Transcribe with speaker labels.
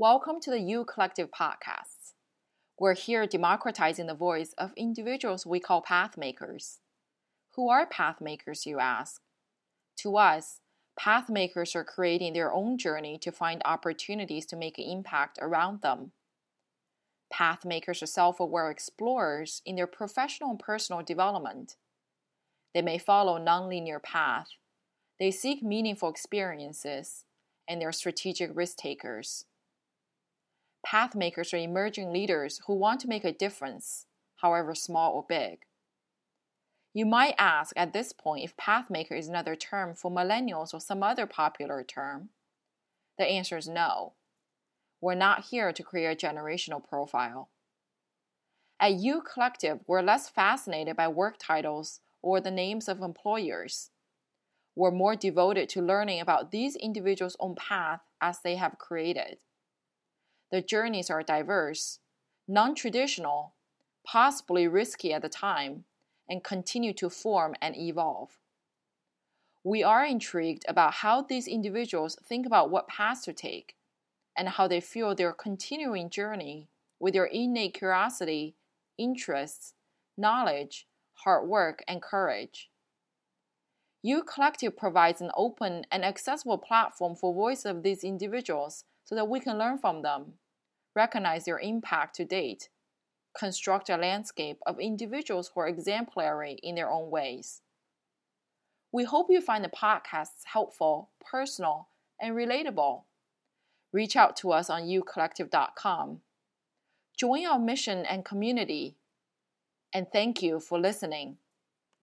Speaker 1: Welcome to the U Collective podcasts. We're here democratizing the voice of individuals we call pathmakers. Who are pathmakers, you ask? To us, pathmakers are creating their own journey to find opportunities to make an impact around them. Pathmakers are self aware explorers in their professional and personal development. They may follow nonlinear path. They seek meaningful experiences, and they're strategic risk takers. Pathmakers are emerging leaders who want to make a difference, however small or big. You might ask at this point if pathmaker is another term for millennials or some other popular term. The answer is no. We're not here to create a generational profile. At U Collective, we're less fascinated by work titles or the names of employers. We're more devoted to learning about these individuals' own path as they have created. The journeys are diverse, non traditional, possibly risky at the time, and continue to form and evolve. We are intrigued about how these individuals think about what path to take and how they feel their continuing journey with their innate curiosity, interests, knowledge, hard work, and courage. U Collective provides an open and accessible platform for voice of these individuals so that we can learn from them, recognize their impact to date, construct a landscape of individuals who are exemplary in their own ways. We hope you find the podcasts helpful, personal, and relatable reach out to us on ucollective.com. Join our mission and community. And thank you for listening.